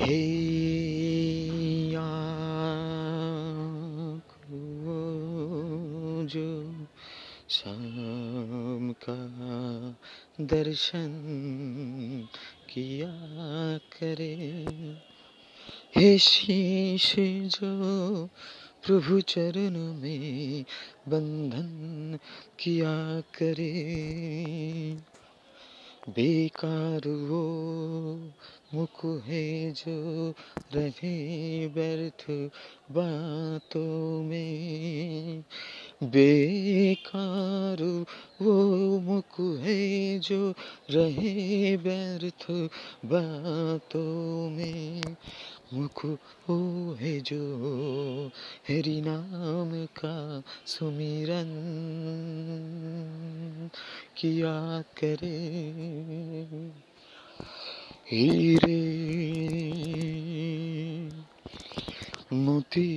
हे जो शाम का दर्शन किया करे। हे शीश जो प्रभु चरण में बंधन किया करे। बेकार वो मुख है जो रहे व्यर्थ बातों में। बेकार वो मुख है जो रहे व्यर्थ बातों में। मुख वो है जो हरि नाम का सुमिरन किया करे। हीरे मोती।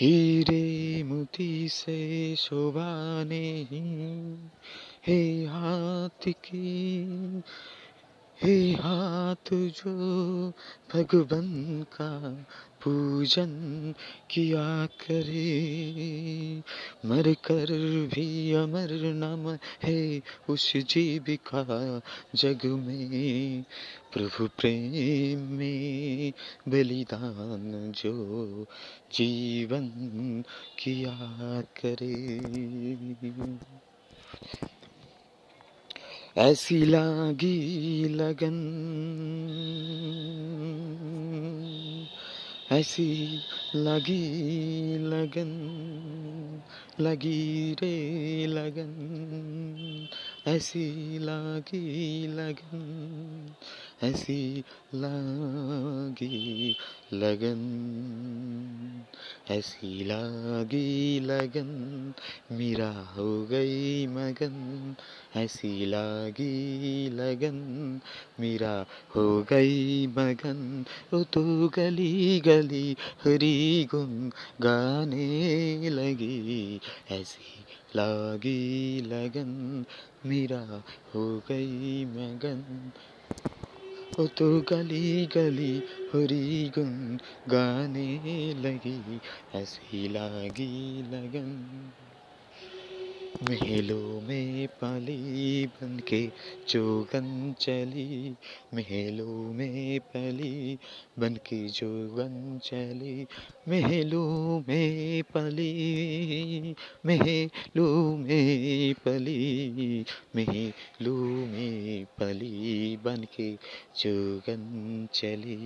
हीरे मोती से शोभा नहीं हे हाथ की। हे हाथ जो भगवन का पूजन किया करे। मर कर भी अमर नाम है उस जीविका जग में। प्रभु प्रेम में बलिदान जो जीवन किया करे। ऐसी लागी लगन, ऐसी लगी लगन। लगी रे लगन ऐसी लगी लगन ऐसी लगी लगन। ऐसी लगी लगन, मेरा हो गई मगन। ऐसी लगी लगन, मेरा हो गई मगन। ओ तो गली गली हरी गुन गाने लगी। ऐसी लगी लगन, मेरा हो गई मगन। तो गली गली हरी गुन गाने लगी ऐसी लागी लगन। महलों में पली बन के जोगन चली। महलों में पली बन के जोगन चली। महलों में पली महलों में पली महलों में पली बन के जोगन चली।